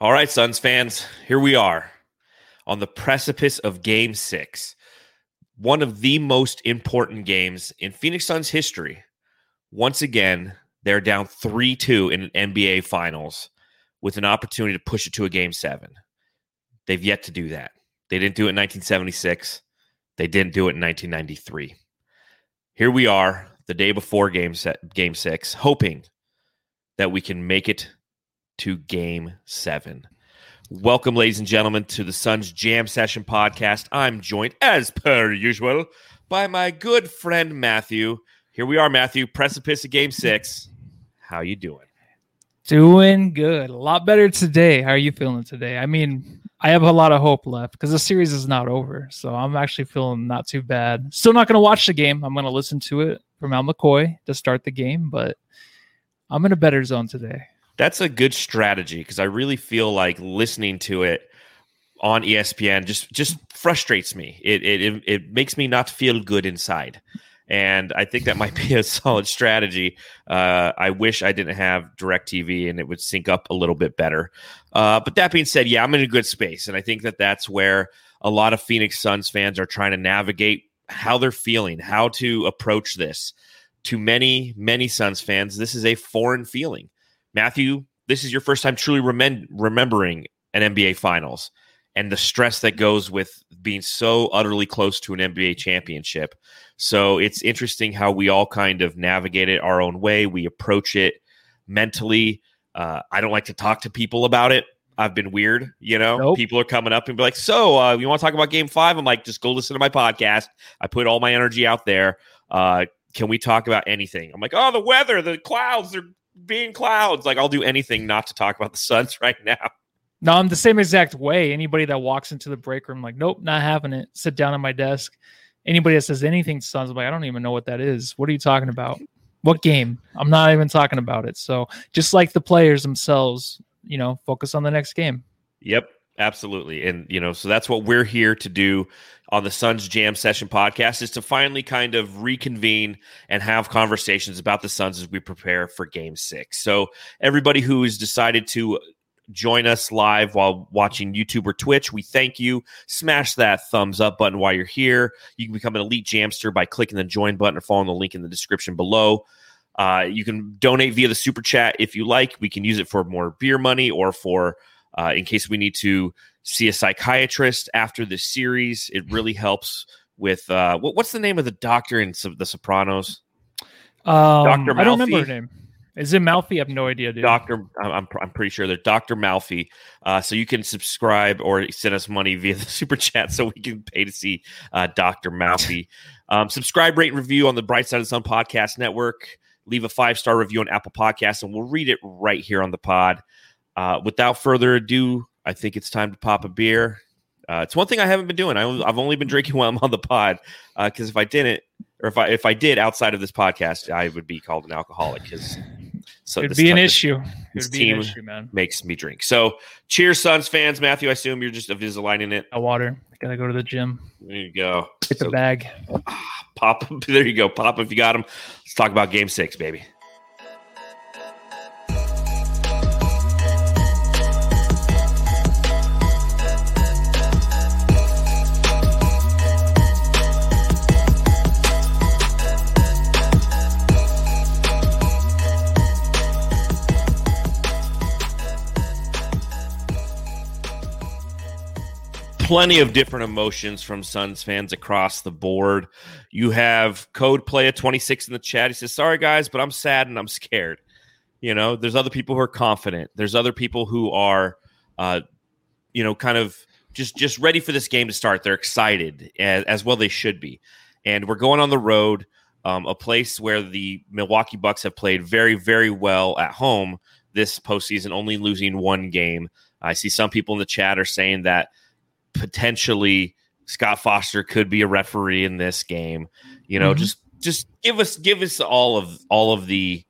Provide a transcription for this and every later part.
All right, Suns fans, here we are on the precipice of game six, one of the most important games in Phoenix Suns history. Once again, they're down 3 2 in an NBA Finals with an opportunity to push it to a game seven. They've yet to do that. They didn't do it in 1976, they didn't do it in 1993. Here we are, the day before game, set, game six, hoping that we can make it to game seven. Welcome, ladies and gentlemen, to the Suns Jam Session podcast. I'm joined, as per usual, by my good friend Matthew. Here we are, Matthew, precipice of game six. How you doing? Doing good. A lot better today. How are you feeling today? I mean, I have a lot of hope left because the series is not over. So I'm actually feeling not too bad. Still not going to watch the game. I'm going to listen to it from Al McCoy to start the game, but I'm in a better zone today. That's a good strategy because I really feel like listening to it on ESPN just just frustrates me. It it it makes me not feel good inside. And I think that might be a solid strategy. Uh, I wish I didn't have DirecTV and it would sync up a little bit better. Uh, but that being said, yeah, I'm in a good space. And I think that that's where a lot of Phoenix Suns fans are trying to navigate how they're feeling, how to approach this. To many, many Suns fans, this is a foreign feeling. Matthew, this is your first time truly remem- remembering an NBA Finals and the stress that goes with being so utterly close to an NBA championship. So it's interesting how we all kind of navigate it our own way. We approach it mentally. Uh, I don't like to talk to people about it. I've been weird, you know. Nope. People are coming up and be like, "So, uh, you want to talk about Game 5? I'm like, "Just go listen to my podcast. I put all my energy out there. Uh, can we talk about anything?" I'm like, "Oh, the weather, the clouds, they're being clouds. Like, I'll do anything not to talk about the Suns right now." No, I'm the same exact way. Anybody that walks into the break room, like, nope, not having it. Sit down at my desk. Anybody that says anything to Suns, I'm like, I don't even know what that is. What are you talking about? What game? I'm not even talking about it. So just like the players themselves, you know, focus on the next game. Yep, absolutely. And you know, so that's what we're here to do on the Suns Jam Session podcast is to finally kind of reconvene and have conversations about the Suns as we prepare for game 6. So everybody who has decided to join us live while watching YouTube or Twitch, we thank you. Smash that thumbs up button while you're here. You can become an elite jamster by clicking the join button or following the link in the description below. Uh, you can donate via the super chat if you like. We can use it for more beer money or for uh, in case we need to see a psychiatrist after this series. It really helps with uh, what, what's the name of the doctor in The Sopranos? Um, Doctor I don't remember her name. Is it Melfi? I have no idea, dude. Doctor, I'm, I'm pretty sure they're Doctor Melfi. Uh, so you can subscribe or send us money via the super chat so we can pay to see uh, Doctor Melfi. Um, subscribe, rate, and review on the Bright Side of the Sun podcast network. Leave a five star review on Apple Podcasts, and we'll read it right here on the pod. Uh, without further ado, I think it's time to pop a beer. Uh, it's one thing I haven't been doing. I, have only been drinking while I'm on the pod because uh, if I didn't, or if I if I did outside of this podcast, I would be called an alcoholic because so it'd be an issue. This team issue, man. makes me drink. So cheers, Suns fans. Matthew, I assume you're just Invisaligning it. A water. Gotta go to the gym. There you go. It's so, the bag. Pop. There you go. Pop if you got them. Let's talk about game six, baby. Plenty of different emotions from Suns fans across the board. You have Code Play at 26 in the chat. He says, Sorry, guys, but I'm sad and I'm scared. You know, there's other people who are confident. There's other people who are, uh, you know, kind of just just ready for this game to start. They're excited as, as well. They should be. And we're going on the road, um, a place where the Milwaukee Bucks have played very, very well at home this postseason, only losing one game. I see some people in the chat are saying that potentially Scott Foster could be a referee in this game. You know, mm-hmm. just just give us give us all of all of the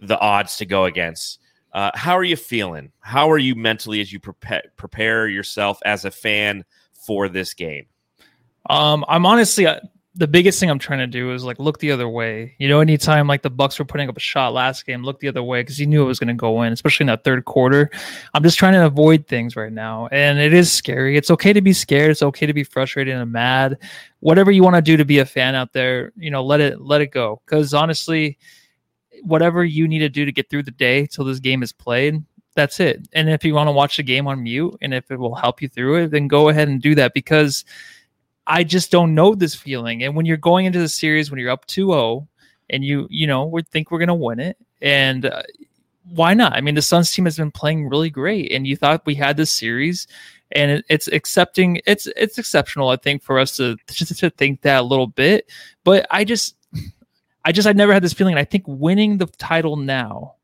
the odds to go against. Uh, how are you feeling? How are you mentally as you prepare prepare yourself as a fan for this game? Um, I'm honestly, uh, the biggest thing I'm trying to do is like look the other way. You know, anytime like the Bucks were putting up a shot last game, look the other way because you knew it was going to go in, especially in that third quarter. I'm just trying to avoid things right now, and it is scary. It's okay to be scared. It's okay to be frustrated and mad. Whatever you want to do to be a fan out there, you know, let it let it go. Because honestly, whatever you need to do to get through the day till this game is played, that's it. And if you want to watch the game on mute and if it will help you through it, then go ahead and do that because I just don't know this feeling. And when you're going into the series, when you're up 2-0 and you, you know, we think we're going to win it and uh, why not? I mean, the Suns team has been playing really great and you thought we had this series and it, it's accepting it's it's exceptional I think for us to just to think that a little bit, but I just I just I never had this feeling. I think winning the title now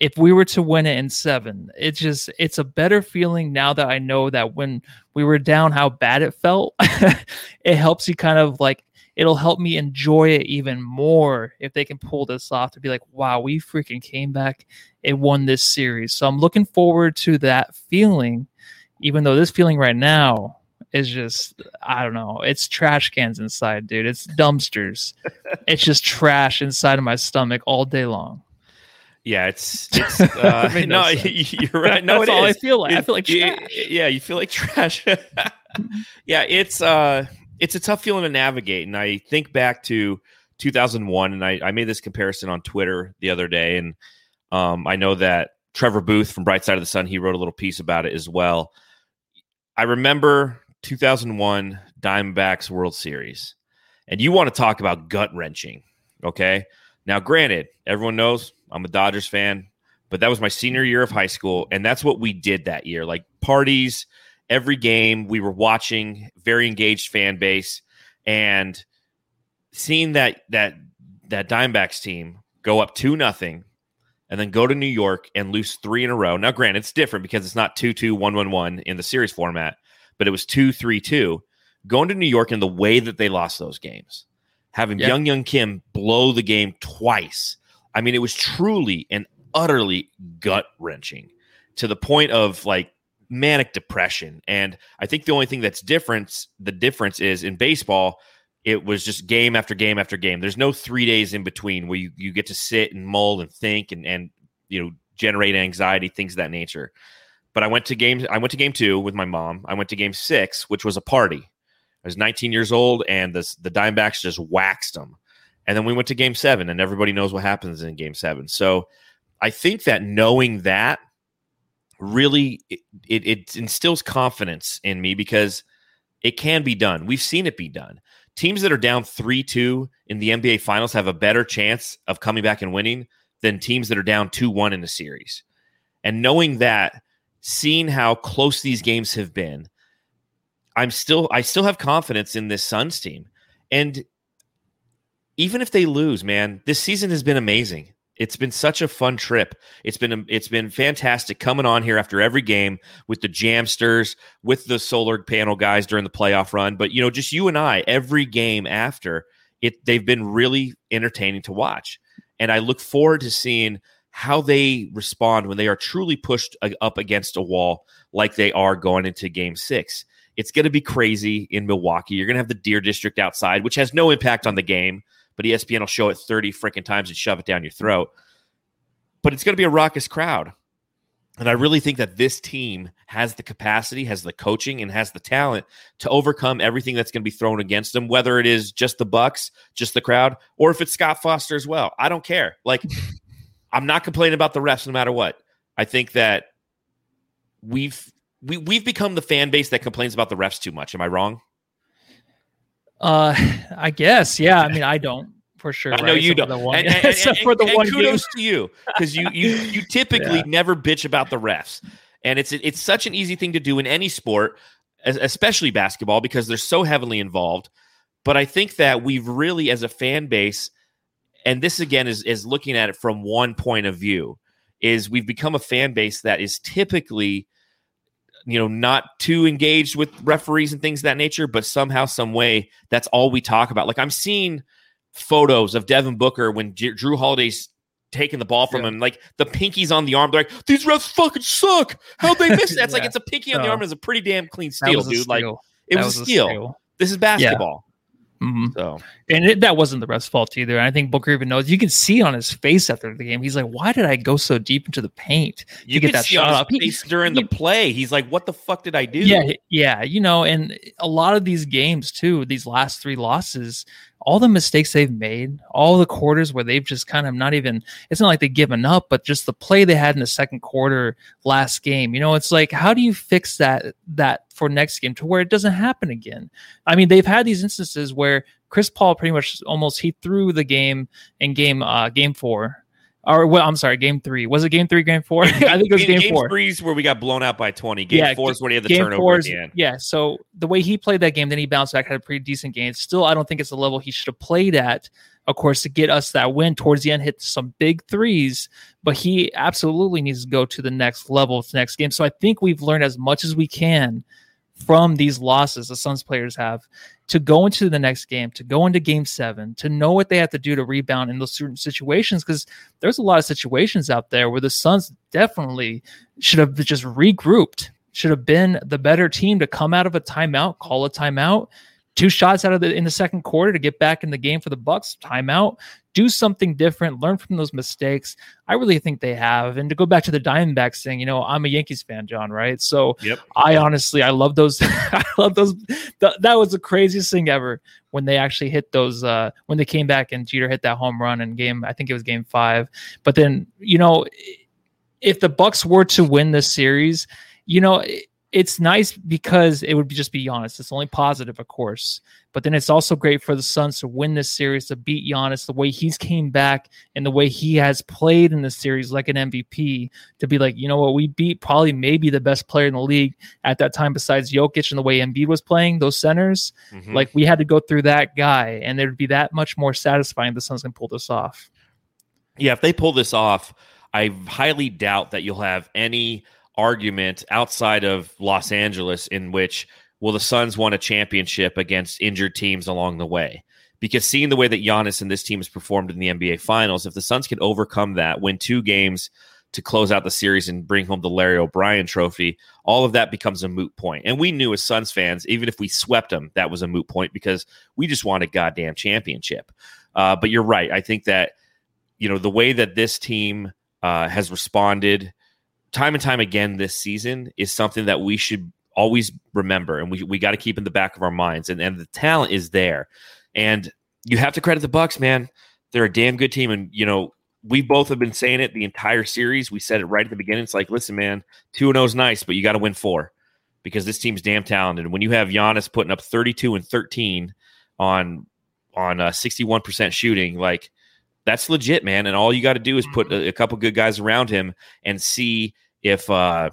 if we were to win it in seven, it's just it's a better feeling now that I know that when we were down, how bad it felt. it helps you kind of like it'll help me enjoy it even more if they can pull this off to be like, wow, we freaking came back and won this series. So I'm looking forward to that feeling, even though this feeling right now is just I don't know. It's trash cans inside, dude. It's dumpsters. it's just trash inside of my stomach all day long. Yeah, it's it's uh, no, no you're right. No, That's all is. I feel like. It, I feel like trash. yeah, you feel like trash. yeah, it's uh it's a tough feeling to navigate. And I think back to 2001, and I, I made this comparison on Twitter the other day, and um, I know that Trevor Booth from Bright Side of the Sun he wrote a little piece about it as well. I remember 2001 Diamondbacks World Series, and you want to talk about gut wrenching, okay? Now, granted, everyone knows I'm a Dodgers fan, but that was my senior year of high school, and that's what we did that year. Like parties, every game we were watching, very engaged fan base, and seeing that that that Dimebacks team go up two nothing, and then go to New York and lose three in a row. Now, granted, it's different because it's not two two one one one in the series format, but it was two three two. Going to New York in the way that they lost those games having yeah. Young Kim blow the game twice. I mean, it was truly and utterly gut wrenching to the point of like manic depression. And I think the only thing that's different, the difference is in baseball, it was just game after game after game. There's no three days in between where you, you get to sit and mull and think and, and you know generate anxiety, things of that nature. But I went to game I went to game two with my mom. I went to game six, which was a party. I was 19 years old, and the the Dimebacks just waxed them. And then we went to Game Seven, and everybody knows what happens in Game Seven. So I think that knowing that really it, it, it instills confidence in me because it can be done. We've seen it be done. Teams that are down 3 2 in the NBA Finals have a better chance of coming back and winning than teams that are down 2 1 in a series. And knowing that, seeing how close these games have been, I'm still I still have confidence in this Suns team. And even if they lose, man, this season has been amazing. It's been such a fun trip. It's been it's been fantastic coming on here after every game with the Jamsters, with the solar panel guys during the playoff run. But you know, just you and I, every game after it, they've been really entertaining to watch. And I look forward to seeing how they respond when they are truly pushed up against a wall like they are going into game six. It's going to be crazy in Milwaukee. You're going to have the Deer District outside, which has no impact on the game, but ESPN will show it 30 freaking times and shove it down your throat. But it's going to be a raucous crowd. And I really think that this team has the capacity, has the coaching, and has the talent to overcome everything that's going to be thrown against them, whether it is just the Bucks, just the crowd, or if it's Scott Foster as well. I don't care. Like, I'm not complaining about the refs no matter what. I think that we've we we've become the fan base that complains about the refs too much. Am I wrong? Uh, I guess. Yeah. I mean, I don't for sure. I know right? you don't. The one, and, and, except for the and, one. kudos game. to you because you you you typically yeah. never bitch about the refs, and it's it's such an easy thing to do in any sport, especially basketball, because they're so heavily involved. But I think that we've really, as a fan base, and this again is is looking at it from one point of view, is we've become a fan base that is typically you know, not too engaged with referees and things of that nature, but somehow, some way, that's all we talk about. Like I'm seeing photos of Devin Booker when J- Jrue Holiday's taking the ball from yeah. him, like the pinkies on the arm. They're like, these refs fucking suck. How'd they miss that? It's yeah. like it's a pinky on the arm is a pretty damn clean steal, dude. Like it was, was, a steal. steal. This is basketball. Mhm. So And it, that wasn't the ref's fault either. And I think Booker even knows. You can see on his face after the game. He's like, "Why did I go so deep into the paint you get that shot on his up?" He- face during the play. He's like, "What the fuck did I do?" Yeah, yeah, you know, and a lot of these games too, these last three losses, all the mistakes they've made, all the quarters where they've just kind of not even it's not like they've given up, but just the play they had in the second quarter last game. You know, it's like how do you fix that that for next game to where it doesn't happen again? I mean, they've had these instances where Chris Paul pretty much almost he threw the game in game uh game four. Or well, I'm sorry, game three. Was it game three, game four? I think it was game, four. threes where we got blown out by twenty. Game Yeah, four is when he had the game turnover at the end. yeah. So the way he played that game, then he bounced back, had a pretty decent game. Still, I don't think it's the level he should have played at. Of course, to get us that win towards the end, hit some big threes, but he absolutely needs to go to the next level, the next game. So I think we've learned as much as we can from these losses the Suns players have to go into the next game, to go into game seven, to know what they have to do to rebound in those certain situations. Because there's a lot of situations out there where the Suns definitely should have just regrouped, should have been the better team to come out of a timeout, call a timeout, two shots out of the in the second quarter to get back in the game for the Bucks, timeout, do something different, learn from those mistakes. I really think they have. And to go back to the Diamondbacks thing, you know, I'm a Yankees fan, John, right? So Yep. I honestly, I love those. I love those. Th- that was the craziest thing ever when they actually hit those. Uh, when they came back and Jeter hit that home run in game. I think it was game five. But then you know, if the Bucks were to win this series, you know, it- it's nice because it would be just be honest. It's only positive, of course. But then it's also great for the Suns to win this series, to beat Giannis the way he's came back and the way he has played in the series like an MVP. To be like, you know what, we beat probably maybe the best player in the league at that time besides Jokic and the way Embiid was playing those centers. Mhm. Like we had to go through that guy, and it would be that much more satisfying if the Suns can pull this off. Yeah, if they pull this off, I highly doubt that you'll have any argument outside of Los Angeles in which will the Suns won a championship against injured teams along the way. Because seeing the way that Giannis and this team has performed in the NBA Finals, if the Suns can overcome that, win two games to close out the series and bring home the Larry O'Brien trophy, all of that becomes a moot point. And we knew as Suns fans, even if we swept them, that was a moot point because we just want a goddamn championship. Uh, but you're right. I think that you know the way that this team uh, has responded time and time again this season is something that we should always remember and we, we got to keep in the back of our minds and, and the talent is there. And you have to credit the bucks man. They're a damn good team and you know we both have been saying it the entire series. We said it right at the beginning. It's like listen man 2-0 is nice but you got to win four because this team's damn talented. And when you have Giannis putting up 32 and 13 on on uh, 61% shooting like that's legit, man. And all you got to do is put a, a couple good guys around him and see if uh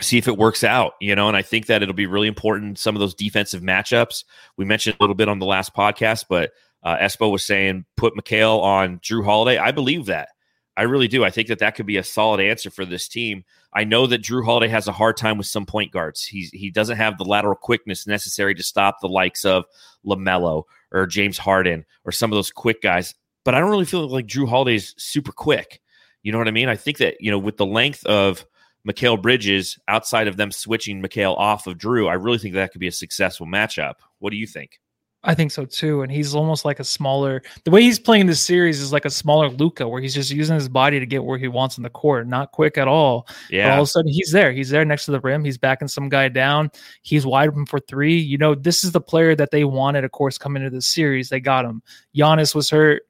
see if it works out, you know. And I think that it'll be really important. Some of those defensive matchups we mentioned a little bit on the last podcast, but uh, Espo was saying put Mikal on Jrue Holiday. I believe that. I really do. I think that that could be a solid answer for this team. I know that Jrue Holiday has a hard time with some point guards. He's he doesn't have the lateral quickness necessary to stop the likes of Lamelo or James Harden or some of those quick guys. But I don't really feel like Jrue Holiday's super quick. You know what I mean? I think that you know with the length of Mikal Bridges outside of them switching Mikhail off of Jrue, I really think that could be a successful matchup. What do you think? I think so too. And he's almost like a smaller. The way he's playing this series is like a smaller Luka, where he's just using his body to get where he wants in the court. Not quick at all. But all of a sudden, he's there. He's there next to the rim. He's backing some guy down. He's wide open for three. You know, this is the player that they wanted, of course, coming into the series. They got him. Giannis was hurt.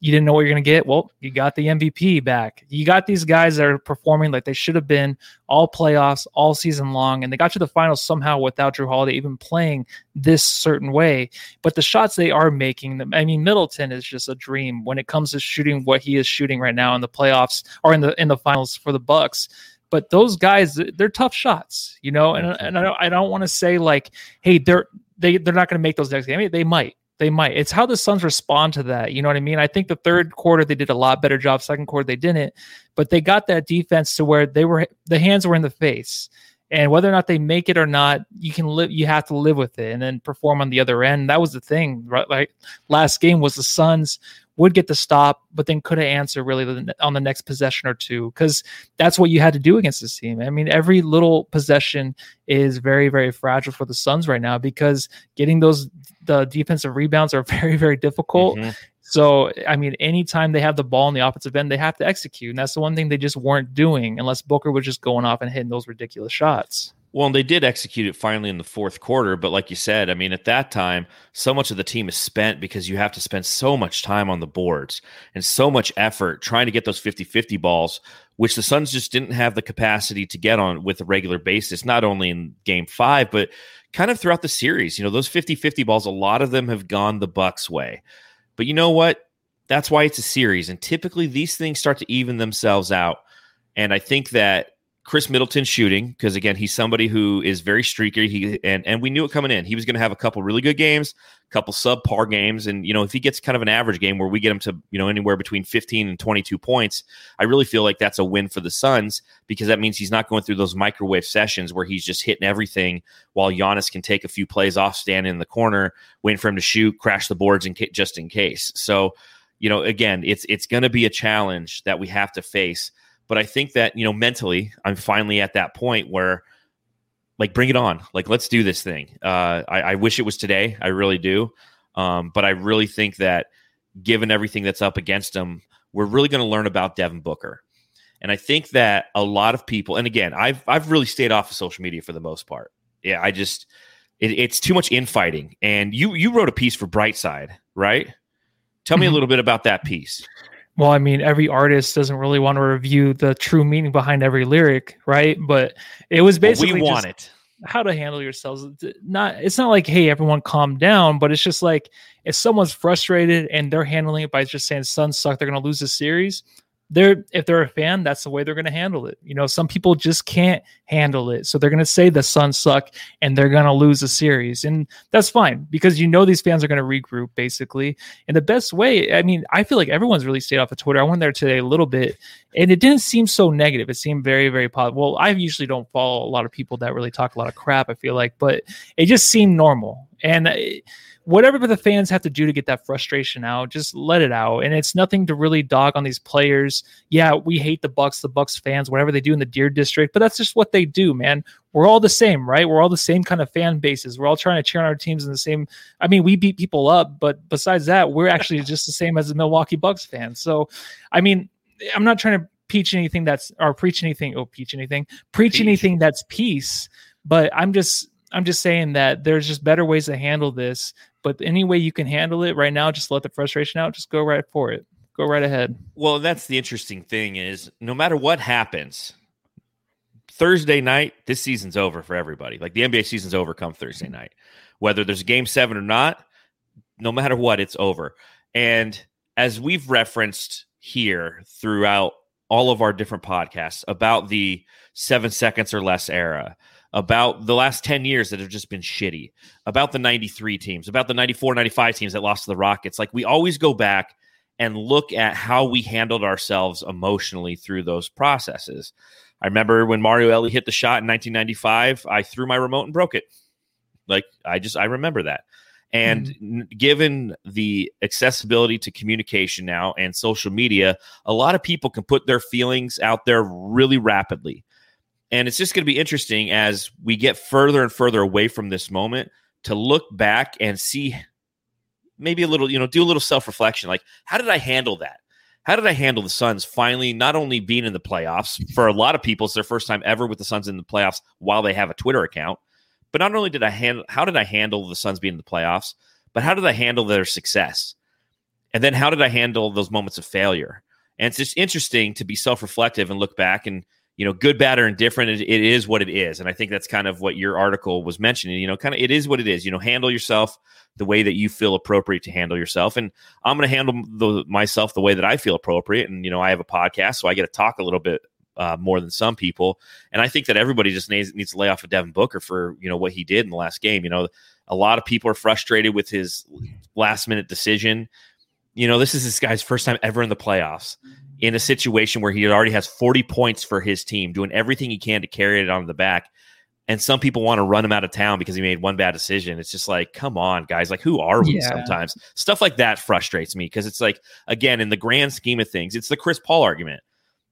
You didn't know what you're going to get. Well, you got the MVP back. You got these guys that are performing like they should have been all playoffs, all season long, and they got to the finals somehow without Jrue Holiday even playing this certain way. But the shots they are making, I mean, Middleton is just a dream when it comes to shooting what he is shooting right now in the playoffs or in the in the finals for the Bucks. But those guys, they're tough shots, you know. And, and I don't, I don't want to say like, hey, they're they they're not going to make those next game. I mean, they might, they might. It's how the Suns respond to that. You know what I mean? I think the third quarter they did a lot better job. Second quarter they didn't, but they got that defense to where they were the hands were in the face. And whether or not they make it or not, you can live. You have to live with it, and then perform on the other end. That was the thing, right? Like last game was the Suns would get the stop, but then couldn't answer really on the next possession or two because that's what you had to do against this team. I mean, every little possession is very, very fragile for the Suns right now because getting those the defensive rebounds are very, very difficult. Mm-hmm. So, I mean, anytime they have the ball in the offensive end, they have to execute. And that's the one thing they just weren't doing unless Booker was just going off and hitting those ridiculous shots. Well, and they did execute it finally in the fourth quarter. But like you said, I mean, at that time, so much of the team is spent because you have to spend so much time on the boards and so much effort trying to get those 50 50 balls, which the Suns just didn't have the capacity to get on with a regular basis, not only in game five, but kind of throughout the series. You know, those 50 50 balls, a lot of them have gone the Bucks' way. But you know what? That's why it's a series. And typically these things start to even themselves out. And I think that Khris Middleton shooting, because again, he's somebody who is very streaky. He and and we knew it coming in. He was going to have a couple really good games, a couple subpar games, and you know if he gets kind of an average game where we get him to you know anywhere between 15 and 22 points, I really feel like that's a win for the Suns because that means he's not going through those microwave sessions where he's just hitting everything while Giannis can take a few plays off, stand in the corner, waiting for him to shoot, crash the boards, and just in case. So you know again, it's it's going to be a challenge that we have to face. But I think that, you know, mentally, I'm finally at that point where, like, bring it on. Like, let's do this thing. Uh, I, I wish it was today. I really do. Um, but I really think that given everything that's up against him, we're really going to learn about Devin Booker. And I think that a lot of people, and again, I've I've really stayed off of social media for the most part. Yeah, I just it, it's too much infighting. And you you wrote a piece for Brightside, right? Tell me a mm-hmm. little bit about that piece. Well, I mean, every artist doesn't really want to review the true meaning behind every lyric, right? But it was basically well, we want it. How to handle yourselves. Not it's not like, hey, everyone calm down, but it's just like if someone's frustrated and they're handling it by just saying "Sun suck, they're gonna lose the series they're if they're a fan, that's the way they're going to handle it. You know, some people just can't handle it, so they're going to say the Suns suck and they're going to lose a series, and that's fine because you know these fans are going to regroup basically. And the best way, I mean, I feel like everyone's really stayed off of Twitter. I went there today a little bit, and it didn't seem so negative. It seemed very, very positive. Well, I usually don't follow a lot of people that really talk a lot of crap. I feel like, but it just seemed normal, and. It, whatever the fans have to do to get that frustration out, just let it out. And it's nothing to really dog on these players. Yeah, we hate the Bucks, the Bucks fans, whatever they do in the Deer District, but that's just what they do, man. We're all the same, right? We're all the same kind of fan bases. We're all trying to cheer on our teams in the same. I mean, we beat people up, but besides that, we're actually just the same as the Milwaukee Bucks fans. So, I mean, I'm not trying to preach anything that's or preach anything. Oh, preach anything, preach anything that's peace. But I'm just I'm just saying that there's just better ways to handle this but any way you can handle it right now, just let the frustration out. Just go right for it. Go right ahead. Well, that's the interesting thing is no matter what happens, Thursday night, this season's over for everybody. Like the NBA season's over come Thursday night. Whether there's a game seven or not, no matter what, it's over. And as we've referenced here throughout all of our different podcasts about the seven seconds or less era, about the last 10 years that have just been shitty, about the 93 teams, about the 94, 95 teams that lost to the Rockets. Like we always go back and look at how we handled ourselves emotionally through those processes. I remember when Mario Elie hit the shot in 1995, I threw my remote and broke it. Like I just, I remember that. And mm-hmm. given the accessibility to communication now and social media, a lot of people can put their feelings out there really rapidly. And it's just going to be interesting as we get further and further away from this moment to look back and see maybe a little, you know, do a little self reflection. Like, how did I handle that? How did I handle the Suns finally not only being in the playoffs? For a lot of people, it's their first time ever with the Suns in the playoffs while they have a Twitter account. But not only did I handle, how did I handle the Suns being in the playoffs, but how did I handle their success? And then how did I handle those moments of failure? And it's just interesting to be self reflective and look back and you know, good, bad, or indifferent, it, it is what it is. And I think that's kind of what your article was mentioning. You know, kind of it is what it is. You know, handle yourself the way that you feel appropriate to handle yourself. And I'm going to handle the, myself the way that I feel appropriate. And, you know, I have a podcast, so I get to talk a little bit uh, more than some people. And I think that everybody just needs, needs to lay off of Devin Booker for, you know, what he did in the last game. You know, a lot of people are frustrated with his last minute decision. You know, this is this guy's first time ever in the playoffs in a situation where he already has 40 points for his team, doing everything he can to carry it on the back. and some people want to run him out of town because he made one bad decision. It's just like, come on, guys. Like, who are we Yeah. sometimes? Stuff like that frustrates me because it's like, again, in the grand scheme of things, it's the Chris Paul argument.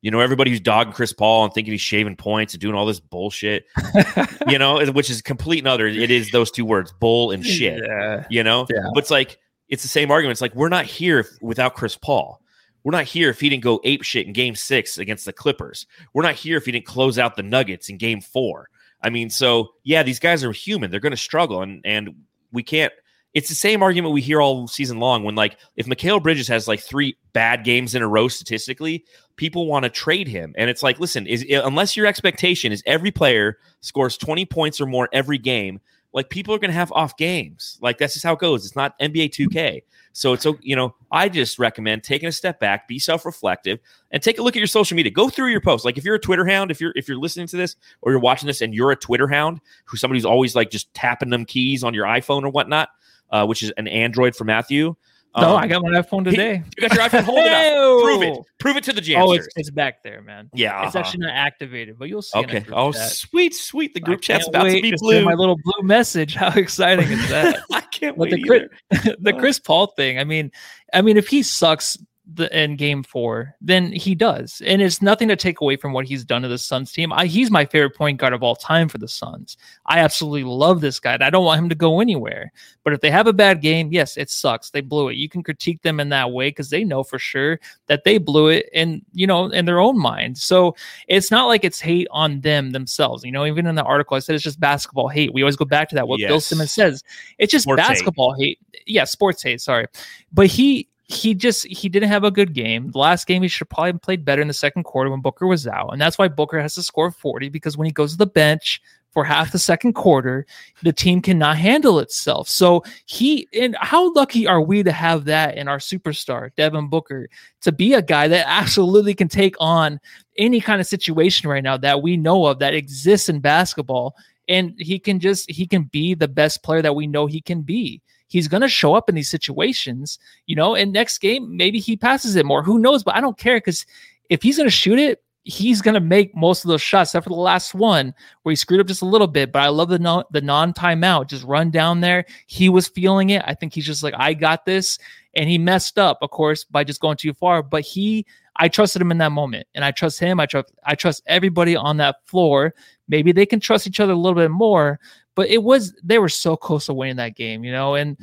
You know, everybody who's dogging Chris Paul and thinking he's shaving points and doing all this bullshit, you know, which is complete and utter. It is those two words, bull and shit Yeah. you know Yeah. but it's like it's the same argument. It's like we're not here if, without chris paul. We're not here if he didn't go ape shit in game six against the clippers. We're not here if he didn't close out the nuggets in game four. I mean so yeah these guys are human. They're going to struggle and and we can't it's the same argument we hear all season long when like if Mikal Bridges has like three bad games in a row statistically, people want to trade him. And it's like, listen, is unless your expectation is every player scores 20 points or more every game, like people are going to have off games. Like that's just how it goes. It's not NBA 2K. So it's you know, I just recommend taking a step back, be self-reflective, and take a look at your social media. Go through your posts. Like if you're a Twitter hound, if you're if you're listening to this or you're watching this and you're a Twitter hound who somebody's always like just tapping them keys on your iPhone or whatnot, uh, which is an Android for Matthew. No, um, I got my iPhone today. You got your iPhone. Hold it up. Prove it. Prove it to the Oh, it's, it's back there, man. yeah. It's uh-huh. actually not activated, but you'll see. in a okay. Oh, chat. sweet, sweet. The group chat's about to be blue. My little blue message. How exciting is that? I can't But wait. the Chris, either. the Oh. Chris Paul thing. I mean, I mean, if he sucks the in Game Four, then he does, and it's nothing to take away from what he's done to the Suns team. I, he's my favorite point guard of all time for the Suns. I absolutely love this guy. and I don't want him to go anywhere. But if they have a bad game, yes, it sucks. They blew it. You can critique them in that way because they know for sure that they blew it, in you know, in their own mind. So it's not like it's hate on them themselves. You know, even in the article, I said it's just basketball hate. We always go back to that. What Bill Simmons says, it's just Sports hate. basketball hate. Yeah, sports hate. Sorry, but he he just he didn't have a good game. The last game he should probably played better in the second quarter when Booker was out, and that's why Booker has to score forty because when he goes to the bench for half the second quarter, the team cannot handle itself. So he and how lucky are we to have that in our superstar Devin Booker to be a guy that absolutely can take on any kind of situation right now that we know of that exists in basketball and he can just he can be the best player that we know he can be he's going to show up in these situations you know and next game maybe he passes it more. Who knows? But i don't care because if he's going to shoot it he's going to make most of those shots except for the last one where he screwed up just a little bit. But i love the non the non timeout just run down there. He was feeling it. I think he's just like i got this. And he messed up of course by just going too far. But he I trusted him in that moment, and I trust him. I trust I trust everybody on that floor. Maybe they can trust each other a little bit more, but it was they were so close to winning that game, you know. And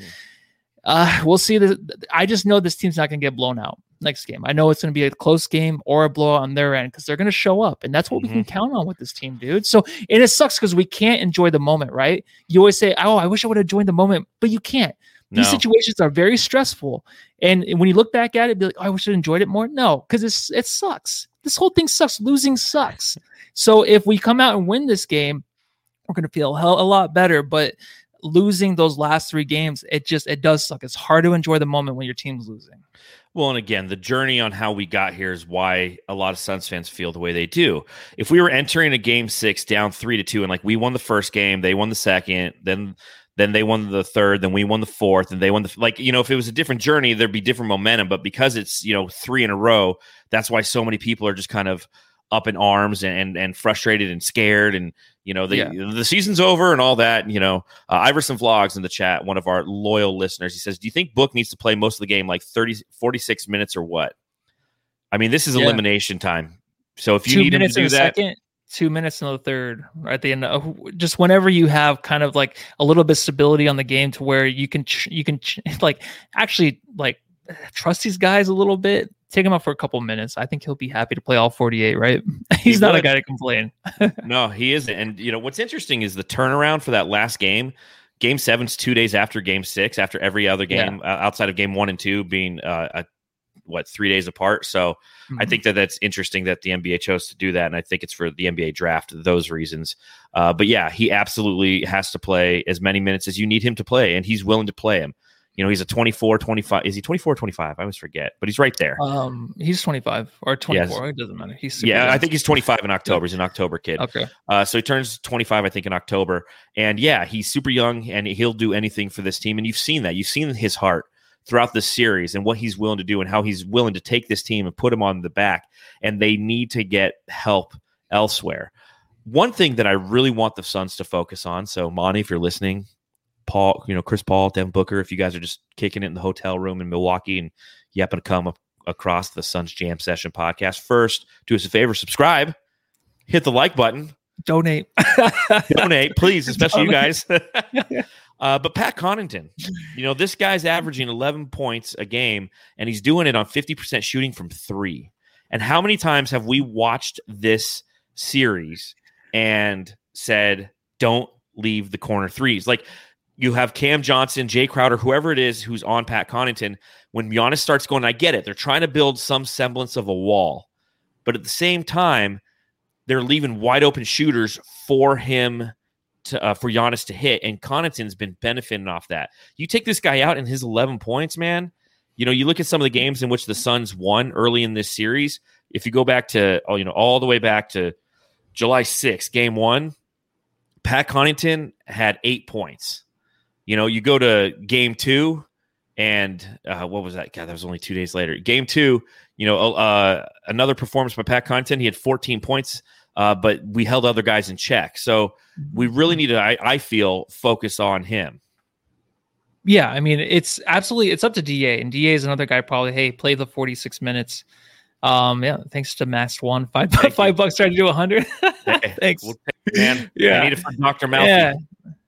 uh, we'll see. The I just know this team's not going to get blown out next game. I know it's going to be a close game or a blowout on their end because they're going to show up, and that's what we can count on with this team, dude. So and it sucks because we can't enjoy the moment, right? You always say, "Oh, I wish I would have joined the moment," but you can't. No. These situations are very stressful. And when you look back at it, be like, oh, I wish I enjoyed it more. No, because it's it sucks. This whole thing sucks. Losing sucks. So if we come out and win this game, we're gonna feel hell a lot better. But losing those last three games, it just it does suck. It's hard to enjoy the moment when your team's losing. Well, and again, the journey on how we got here is why a lot of Suns fans feel the way they do. If we were entering a game six down three to two, and like we won the first game, they won the second, then then they won the third, then we won the fourth, and they won the like. You know, if it was a different journey, there'd be different momentum. But because it's you know three in a row, that's why so many people are just kind of up in arms and and, and frustrated and scared and you know the Yeah. the season's over and all that you know uh, iverson vlogs in the chat one of our loyal listeners he says do you think book needs to play most of the game like 30 46 minutes or what i mean this is Yeah. elimination time so if you two need him to do that second, two minutes in the third, right at the end. Of, just whenever you have kind of like a little bit of stability on the game to where you can ch- you can ch- like actually like trust these guys a little bit. Take him out for a couple minutes. I think he'll be happy to play all 48, right? He's not a guy to complain. no he isn't and you know what's interesting is the turnaround for that last game game seven's two days after game six after every other Yeah. game uh, outside of game one and two being uh, a, what three days apart so I Mhm. think that that's interesting that the NBA chose to do that, and I think it's for the NBA draft those reasons. Uh, but yeah, he absolutely has to play as many minutes as you need him to play, and he's willing to play him. You know, he's a 24, 25. Is he 24 or 25? I always forget, but he's right there. um, he's 25 or 24. It doesn't matter. He's yeah, I think he's 25 in October. He's an October kid. okay. Uh, so he turns 25, I think, in October. And yeah, he's super young and he'll do anything for this team. And you've seen that. You've seen his heart throughout the series and what he's willing to do and how he's willing to take this team and put him on the back. And they need to get help elsewhere. one thing that I really want the Suns to focus on. So, Monty, if you're listening, Paul, you know, Chris Paul, Devin Booker, if you guys are just kicking it in the hotel room in Milwaukee and you happen to come up across the Suns Jam Session podcast, first, do us a favor, subscribe, hit the like button, donate, donate, please, especially you guys. uh, but Pat Connaughton, you know, this guy's averaging 11 points a game, and he's doing it on 50% shooting from three. And how many times have we watched this series and said, don't leave the corner threes? Like you have Cam Johnson, Jae Crowder, whoever it is who's on Pat Connaughton. When Giannis starts going, I get it. They're trying to build some semblance of a wall. But at the same time, they're leaving wide open shooters for him to uh, for Giannis to hit, and Connaughton's been benefiting off that. You take this guy out and his 11 points, man. You know, you look at some of the games in which the Suns won early in this series. If you go back to, oh, you know, all the way back to July 6th, game one, Pat Connaughton had eight points. You know, you go to game two, and uh, what was that? God, that was only two days later. Game two, you know, uh, another performance by Pat Connaughton. He had 14 points, uh, but we held other guys in check. So we really need to, I, I feel, focus on him. Yeah, I mean, it's absolutely it's up to Da, and Da is another guy probably. Hey, play the 46 minutes. Um, yeah, thanks to Max One, five Thank five you. bucks trying to do a hundred. hey, thanks, we'll man. yeah, I need it for Doctor Mouth. Yeah,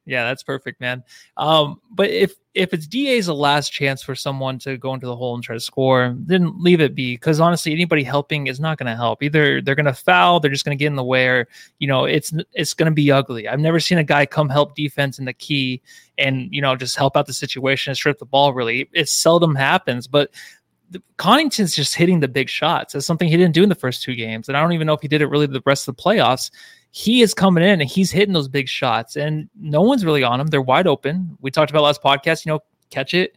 yeah, that's perfect, man. Um, but if if it's DA's a last chance for someone to go into the hole and try to score, then leave it be. Because honestly, anybody helping is not going to help. Either they're going to foul, they're just going to get in the way, or you know, it's it's going to be ugly. I've never seen a guy come help defense in the key and you know just help out the situation and strip the ball. Really, it seldom happens. But Connaughton's just hitting the big shots. That's something he didn't do in the first two games, and I don't even know if he did it really the rest of the playoffs he is coming in and he's hitting those big shots, and no one's really on him. They're wide open. We talked about last podcast, you know, catch it,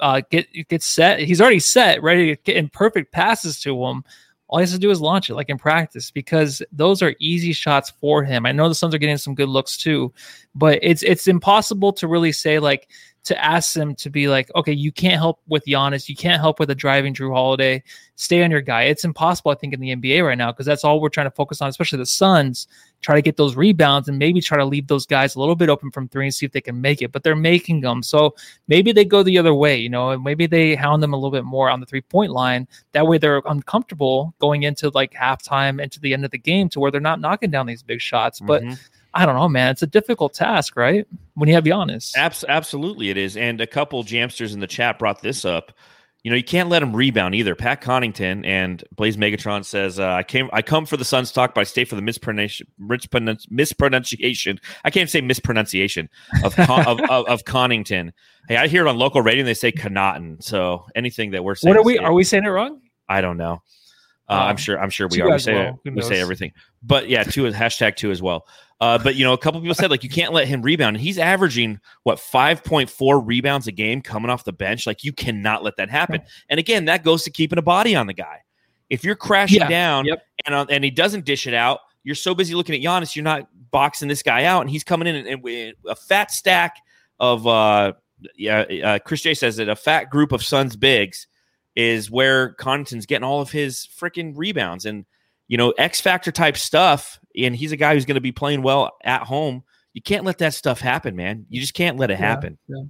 uh, get get set. He's already set, ready to get in perfect passes to him. All he has to do is launch it, like in practice, because those are easy shots for him. I know the Suns are getting some good looks too, but it's it's impossible to really say like to ask them to be like, okay, you can't help with Giannis, you can't help with a driving Jrue Holiday. Stay on your guy. It's impossible, I think, in the NBA right now because that's all we're trying to focus on, especially the Suns. Try to get those rebounds and maybe try to leave those guys a little bit open from three and see if they can make it. But they're making them, so maybe they go the other way, you know, and maybe they hound them a little bit more on the three point line. That way, they're uncomfortable going into like halftime into the end of the game to where they're not knocking down these big shots. But mm-hmm I don't know, man. It's a difficult task, right? When you have Giannis. Abs- absolutely, it is. And a couple jamsters in the chat brought this up. You know, you can't let him rebound either. Pat Connaughton and Blaze Megatron says, uh, "I came, I come for the Suns talk, but I stay for the mispronunciation. mispronunciation. I can't say mispronunciation of Con- of, of, of Connaughton. Hey, I hear it on local radio. and They say Connaughton. So anything that we're saying, what are we? Are we saying it wrong? I don't know. Uh, I'm um, sure. I'm sure we are. We say well. we say everything. But yeah, two hashtag two as well. Uh, but you know, a couple people said like you can't let him rebound. And he's averaging what 5.4 rebounds a game coming off the bench. Like you cannot let that happen. And again, that goes to keeping a body on the guy. If you're crashing yeah. down yep. and uh, and he doesn't dish it out, you're so busy looking at Giannis, you're not boxing this guy out, and he's coming in and, and a fat stack of uh yeah. Uh, Chris J says that a fat group of Suns bigs is where Connaughton's getting all of his freaking rebounds and you know, X factor type stuff, and he's a guy who's going to be playing well at home. You can't let that stuff happen, man. You just can't let it happen. Yeah, yeah.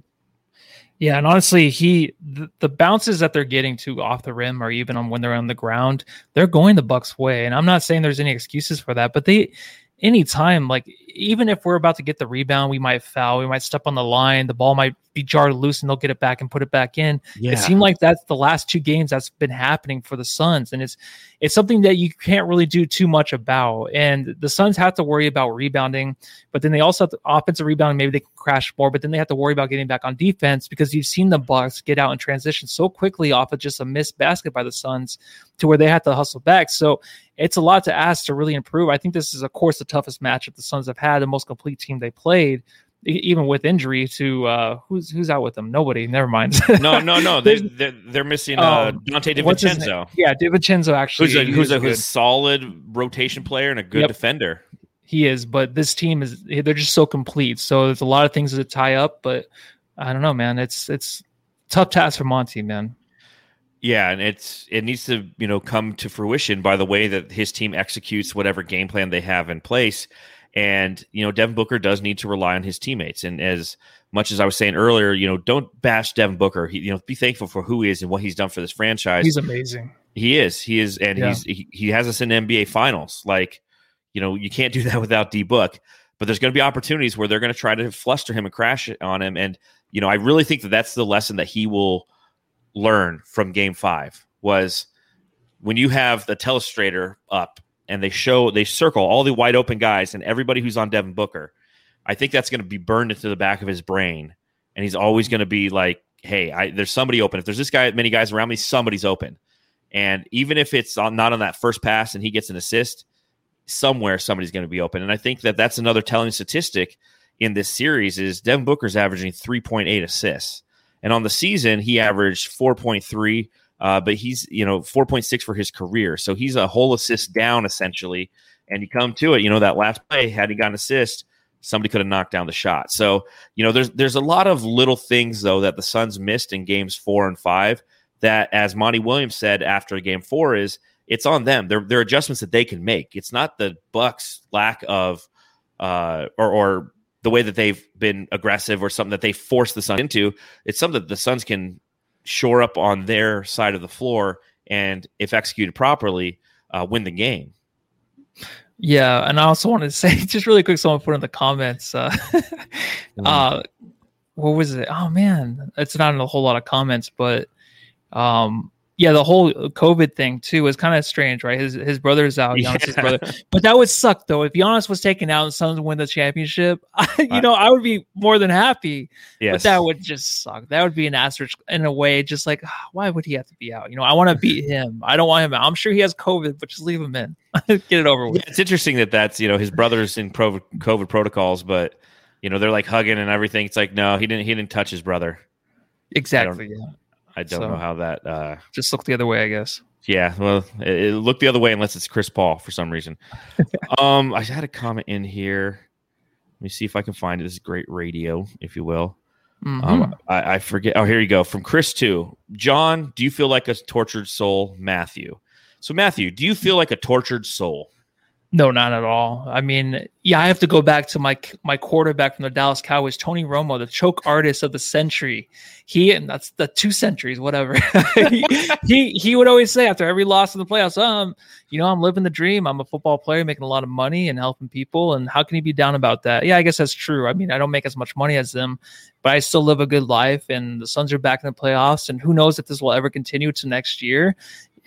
yeah and honestly, he the, the, bounces that they're getting to off the rim, or even on when they're on the ground, they're going the Bucks' way. And I'm not saying there's any excuses for that, but they anytime, like even if we're about to get the rebound, we might foul, we might step on the line, the ball might be jarred loose, and they'll get it back and put it back in. Yeah. It seemed like that's the last two games that's been happening for the Suns, and it's it's something that you can't really do too much about. And the Suns have to worry about rebounding, but then they also have the offensive rebounding. Maybe they can crash more, but then they have to worry about getting back on defense because you've seen the Bucks get out and transition so quickly off of just a missed basket by the Suns to where they have to hustle back. So it's a lot to ask to really improve. I think this is, of course, the toughest matchup the Suns have had, the most complete team they played even with injury to uh, who's who's out with them? Nobody. Never mind. no, no, no. They they're, they're missing uh, um, Donte DiVincenzo. Yeah, DiVincenzo actually. Who's a, who's a, who's solid rotation player and a good yep. defender. He is, but this team is they're just so complete. So there's a lot of things to tie up, but I don't know, man. It's it's tough task for Monty, man. Yeah, and it's it needs to you know come to fruition by the way that his team executes whatever game plan they have in place. And you know, Devin Booker does need to rely on his teammates. And as much as I was saying earlier, you know, don't bash Devin Booker. He, you know, be thankful for who he is and what he's done for this franchise. He's amazing. He is. He is, and yeah. he's he, he has us in NBA Finals. Like, you know, you can't do that without D Book. But there's going to be opportunities where they're going to try to fluster him and crash on him. And you know, I really think that that's the lesson that he will learn from Game Five was when you have the telestrator up and they show they circle all the wide open guys and everybody who's on Devin Booker. I think that's going to be burned into the back of his brain, and he's always going to be like, "Hey, I, there's somebody open. If there's this guy, many guys around me, somebody's open." And even if it's not on that first pass and he gets an assist, somewhere somebody's going to be open. And I think that that's another telling statistic in this series is Devin Booker's averaging 3.8 assists. And on the season, he averaged 4.3, uh, but he's, you know, 4.6 for his career. So he's a whole assist down essentially. And you come to it, you know, that last play, had he got an assist, somebody could have knocked down the shot. So, you know, there's there's a lot of little things though that the Suns missed in games four and five that, as Monty Williams said after game four, is it's on them. There, there are adjustments that they can make. It's not the Bucks' lack of uh, or or the way that they've been aggressive or something that they force the Suns into. It's something that the Suns can shore up on their side of the floor and, if executed properly, uh, win the game. Yeah, and I also wanted to say just really quick. Someone put in the comments. Uh, mm. uh, what was it? Oh man, it's not in a whole lot of comments, but um, yeah, the whole uh, COVID thing too was kind of strange, right? His his brother's out, Giannis's yeah. brother, but that would suck though. If Giannis was taken out and Suns win the championship, I, you know, I would be more than happy. Yes. But that would just suck. That would be an asterisk in a way. Just like, ah, why would he have to be out? You know, I want to beat him. I don't want him out. I'm sure he has COVID, but just leave him in. Get it over with. Yeah, it's interesting that that's you know his brother's in pro- COVID protocols, but you know they're like hugging and everything. It's like no, he didn't. He didn't touch his brother. Exactly. Yeah. I don't so, know how that. Uh, just look the other way, I guess. Yeah, well, it, it look the other way unless it's Chris Paul for some reason. um, I had a comment in here. Let me see if I can find it. This is great radio, if you will. Mm-hmm. Um, I, I, forget. Oh, here you go. From Chris too. John, do you feel like a tortured soul, Matthew? So, Matthew, do you feel like a tortured soul? No, not at all. I mean, yeah, I have to go back to my my quarterback from the Dallas Cowboys, Tony Romo, the choke artist of the century. He and that's the two centuries, whatever. he, he, he would always say after every loss in the playoffs, um, you know, I'm living the dream. I'm a football player, making a lot of money and helping people. And how can he be down about that? Yeah, I guess that's true. I mean, I don't make as much money as them, but I still live a good life. And the Suns are back in the playoffs, and who knows if this will ever continue to next year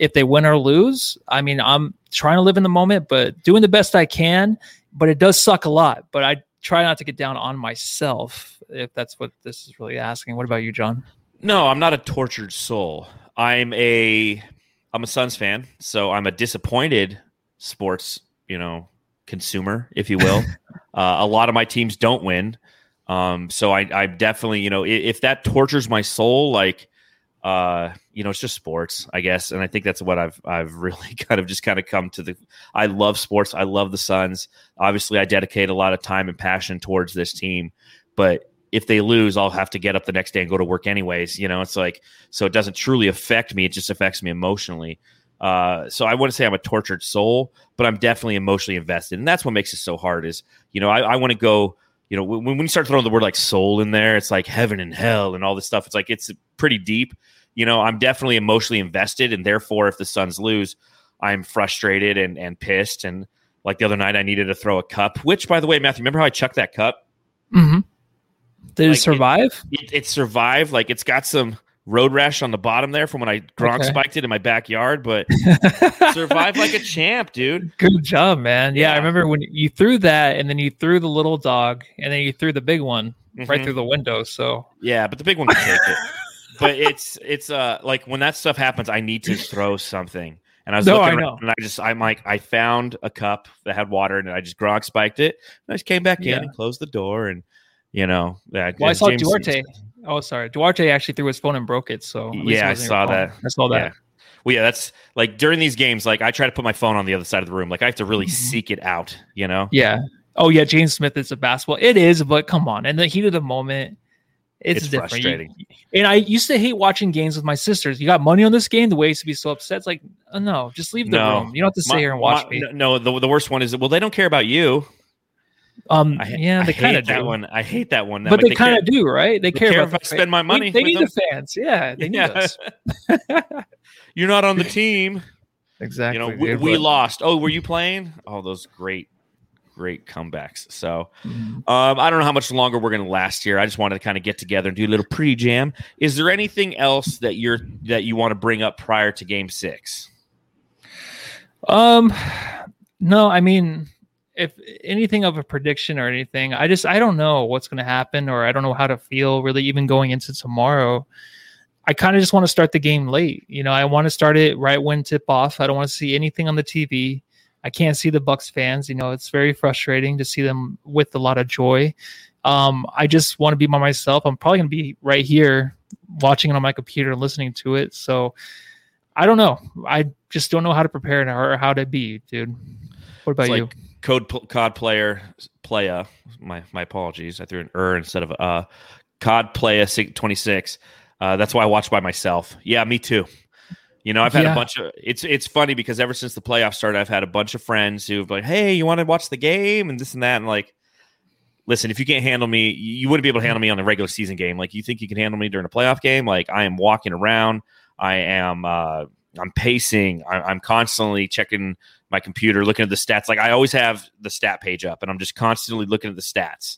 if they win or lose, I mean, I'm trying to live in the moment, but doing the best I can. But it does suck a lot. But I try not to get down on myself, if that's what this is really asking. What about you, John? No, I'm not a tortured soul. I'm a I'm a Suns fan, so I'm a disappointed sports, you know, consumer, if you will. uh, a lot of my teams don't win. Um, so I, I definitely, you know, if, if that tortures my soul, like uh, you know, it's just sports, I guess. And I think that's what I've I've really kind of just kind of come to the I love sports. I love the Suns. Obviously, I dedicate a lot of time and passion towards this team. But if they lose, I'll have to get up the next day and go to work anyways. You know, it's like so it doesn't truly affect me, it just affects me emotionally. Uh, so I wouldn't say I'm a tortured soul, but I'm definitely emotionally invested. And that's what makes it so hard is, you know, I, I want to go you know, when, when you start throwing the word like soul in there, it's like heaven and hell and all this stuff. It's like it's pretty deep. You know, I'm definitely emotionally invested, and therefore, if the Suns lose, I'm frustrated and and pissed. And like the other night, I needed to throw a cup. Which, by the way, Matthew, remember how I chucked that cup? Mm-hmm. Did like, it survive? It, it, it survived. Like it's got some road rash on the bottom there from when I Gronk okay. spiked it in my backyard, but survived like a champ, dude. Good job, man. Yeah, yeah, I remember when you threw that and then you threw the little dog and then you threw the big one mm-hmm. right through the window. So yeah, but the big one can take it. But it's it's uh like when that stuff happens, I need to throw something. And I was no, looking I and I just I'm like I found a cup that had water and I just Gronk spiked it. And I just came back yeah. in and closed the door and you know, yeah. Well, I saw James Duarte. Oh, sorry. Duarte actually threw his phone and broke it. So yeah, I saw that. I saw that. Yeah. Well, yeah, that's like during these games, like I try to put my phone on the other side of the room. Like I have to really mm-hmm. seek it out, you know? Yeah. Oh, yeah. James Smith is a basketball. It is, but come on. In the heat of the moment, It's, It's different. You- frustrating. and I used to hate watching games with my sisters. You got money on this game? The way used to be so upset. It's like, uh, no, just leave the No. room. You don't have to sit My- here and watch my- me. No, the, the worst one is well, they don't care about you. Um, I, yeah, they kind of hate that one. I hate that one. but Like, they kind of do, right? They they care, care about if I spend my money They, they need them. the fans. Yeah, they need Yeah. us. You're not on the team. Exactly. you know, we, we lost. Oh, were you playing? Oh, those great, great comebacks. So, Mhm. um, I don't know how much longer we're going to last here. I just wanted to kind of get together and do a little pre-jam. Is there anything else that you're that you want to bring up prior to Game Six? Um, no, I mean, if anything of a prediction or anything, I just I don't know what's going to happen, or I don't know how to feel really, even going into tomorrow. I kind of just want to start the game late. You know, I want to start it right when tip off. I don't want to see anything on the TV. I can't see the Bucks fans. You know, it's very frustrating to see them with a lot of joy. Um, I just want to be by myself. I'm probably going to be right here watching it on my computer and listening to it. So I don't know. I just don't know how to prepare or how to be, dude. What about It's you? like code COD player playa. My my apologies. I threw an er instead of a uh, COD playa twenty six. Uh, that's why I watch by myself. Yeah, me too. You know, I've had Yeah. a bunch of. It's it's funny because ever since the playoffs started, I've had a bunch of friends who've like, "Hey, you want to watch the game?" and this and that, and like, listen, if you can't handle me, you wouldn't be able to handle me on a regular season game. Like, you think you can handle me during a playoff game? Like, I am walking around. I am. uh I'm pacing. I, I'm constantly checking my computer, looking at the stats. Like, I always have the stat page up, and I'm just constantly looking at the stats.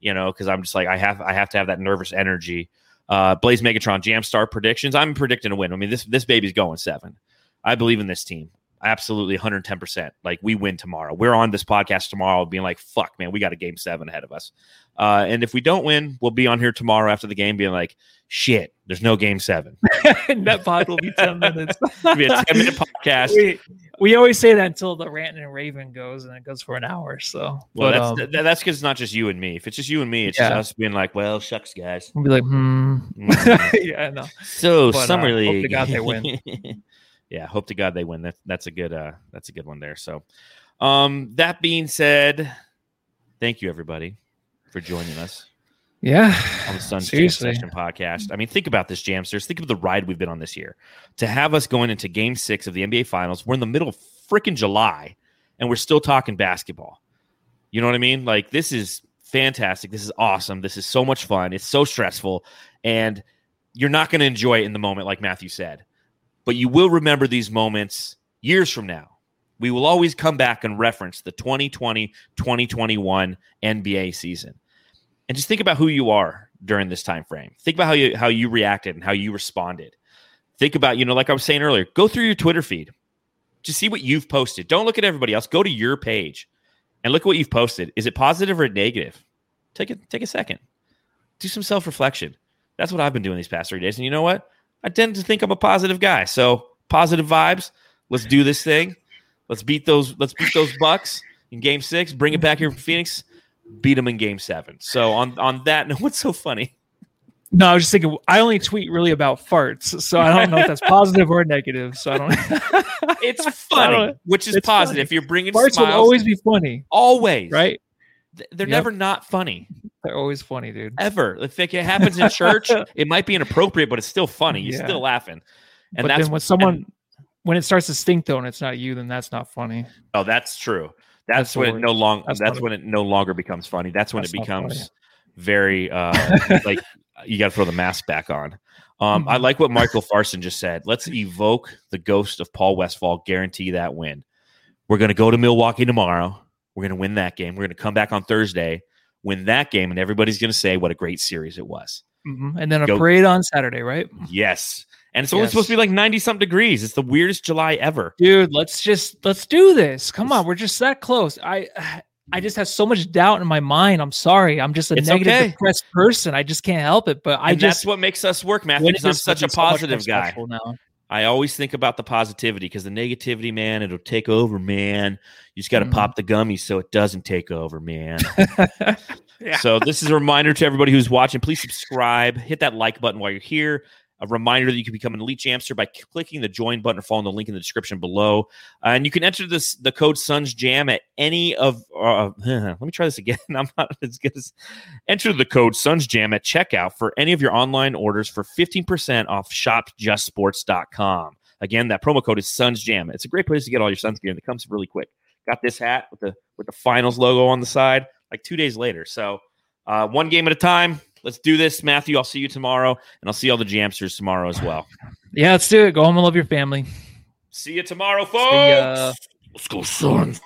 You know, because I'm just like, I have I have to have that nervous energy. Uh, Blaze Megatron Jamstar predictions. I'm predicting a win. I mean, this this baby's going seven. I believe in this team. Absolutely 110%. Like we win tomorrow. We're on this podcast tomorrow being like, fuck, man, we got a game seven ahead of us. Uh, and if we don't win, we'll be on here tomorrow after the game being like, shit, there's no game seven. that pod will be 10 minutes. It'll be a 10 minute podcast. we, we always say that until the rant and raven goes, and it goes for an hour. So, Well, but, that's um, th- that's because it's not just you and me. If it's just you and me, it's Yeah. just us being like, well, shucks, guys. we'll be like, hmm. Mm. yeah, no. So But, uh, summer hope to league. God they win. yeah, hope to God they win. That that's a good uh that's a good one there. So um that being said, thank you everybody for joining us Yeah. on the Suns Jam Session podcast. I mean, think about this, Jamsters. Think of the ride we've been on this year. To have us going into game six of the NBA finals, we're in the middle of freaking July and we're still talking basketball. You know what I mean? Like this is fantastic. This is awesome. This is so much fun. It's so stressful. And you're not going to enjoy it in the moment, like Matthew said. But you will remember these moments years from now. We will always come back and reference the 2020 2021 NBA season. And just think about who you are during this time frame. Think about how you how you reacted and how you responded. Think about, you know, like I was saying earlier, go through your Twitter feed. Just see what you've posted. Don't look at everybody else. Go to your page and look at what you've posted. Is it positive or negative? Take a take a second. Do some self-reflection. That's what I've been doing these past three days. And you know what? I tend to think I'm a positive guy. So positive vibes. Let's do this thing. Let's beat those. Let's beat those Bucks in Game Six. Bring it back here for Phoenix. Beat them in Game Seven. So on on that note, what's so funny? No, I was just thinking. I only tweet really about farts, so I don't know if that's positive or negative. So I don't. It's funny, don't- which is positive. funny. You're bringing farts smiles. will always be funny, always right? They're Yep. never not funny They're always funny, dude. ever. If it happens in church, it might be inappropriate, but it's still funny. You're Yeah. still laughing. And but that's then when someone, when it starts to stink though, and it's not you, then that's not funny. Oh, that's true. That's, That's when it no long. That's, That's when it no longer becomes funny. That's when That's it funny. becomes very uh like you got to throw the mask back on. Um, I Mhm. like what Michael Farson just said. Let's evoke the ghost of Paul Westphal. Guarantee that win. We're going to go to Milwaukee tomorrow. We're going to win that game. We're going to come back on Thursday, win that game, and everybody's going to say what a great series it was. Mhm. And then a Go- parade on Saturday, right? Yes, and it's only Yes. supposed to be like ninety something degrees. It's the weirdest July ever. Dude, let's just let's do this. Come on, we're just that close. I I just have so much doubt in my mind. I'm sorry. I'm just a It's negative, okay. depressed person. I just can't help it. But I and just that's what makes us work, Matthew. Because I'm such a looking so positive guy. now. I always think about the positivity because the negativity, man, it'll take over, man. You just got to Mhm. pop the gummies so it doesn't take over, man. Yeah. So this is a reminder to everybody who's watching. Please subscribe, hit that like button while you're here. A reminder that you can become an elite jamster by clicking the join button or following the link in the description below. Uh, and you can enter this the code Suns Jam at any of. Uh, let me try this again. I'm not as good as. Enter the code Suns Jam at checkout for any of your online orders for 15% off shopjustsports.com. Again, that promo code is Suns Jam. It's a great place to get all your Suns gear, and it comes really quick. Got this hat with the with the finals logo on the side like two days later. So uh, one game at a time. Let's do this, Matthew. I'll see you tomorrow, and I'll see all the Jamsters tomorrow as well. Yeah, let's do it. Go home and love your family. See you tomorrow, folks. Let's go, Suns.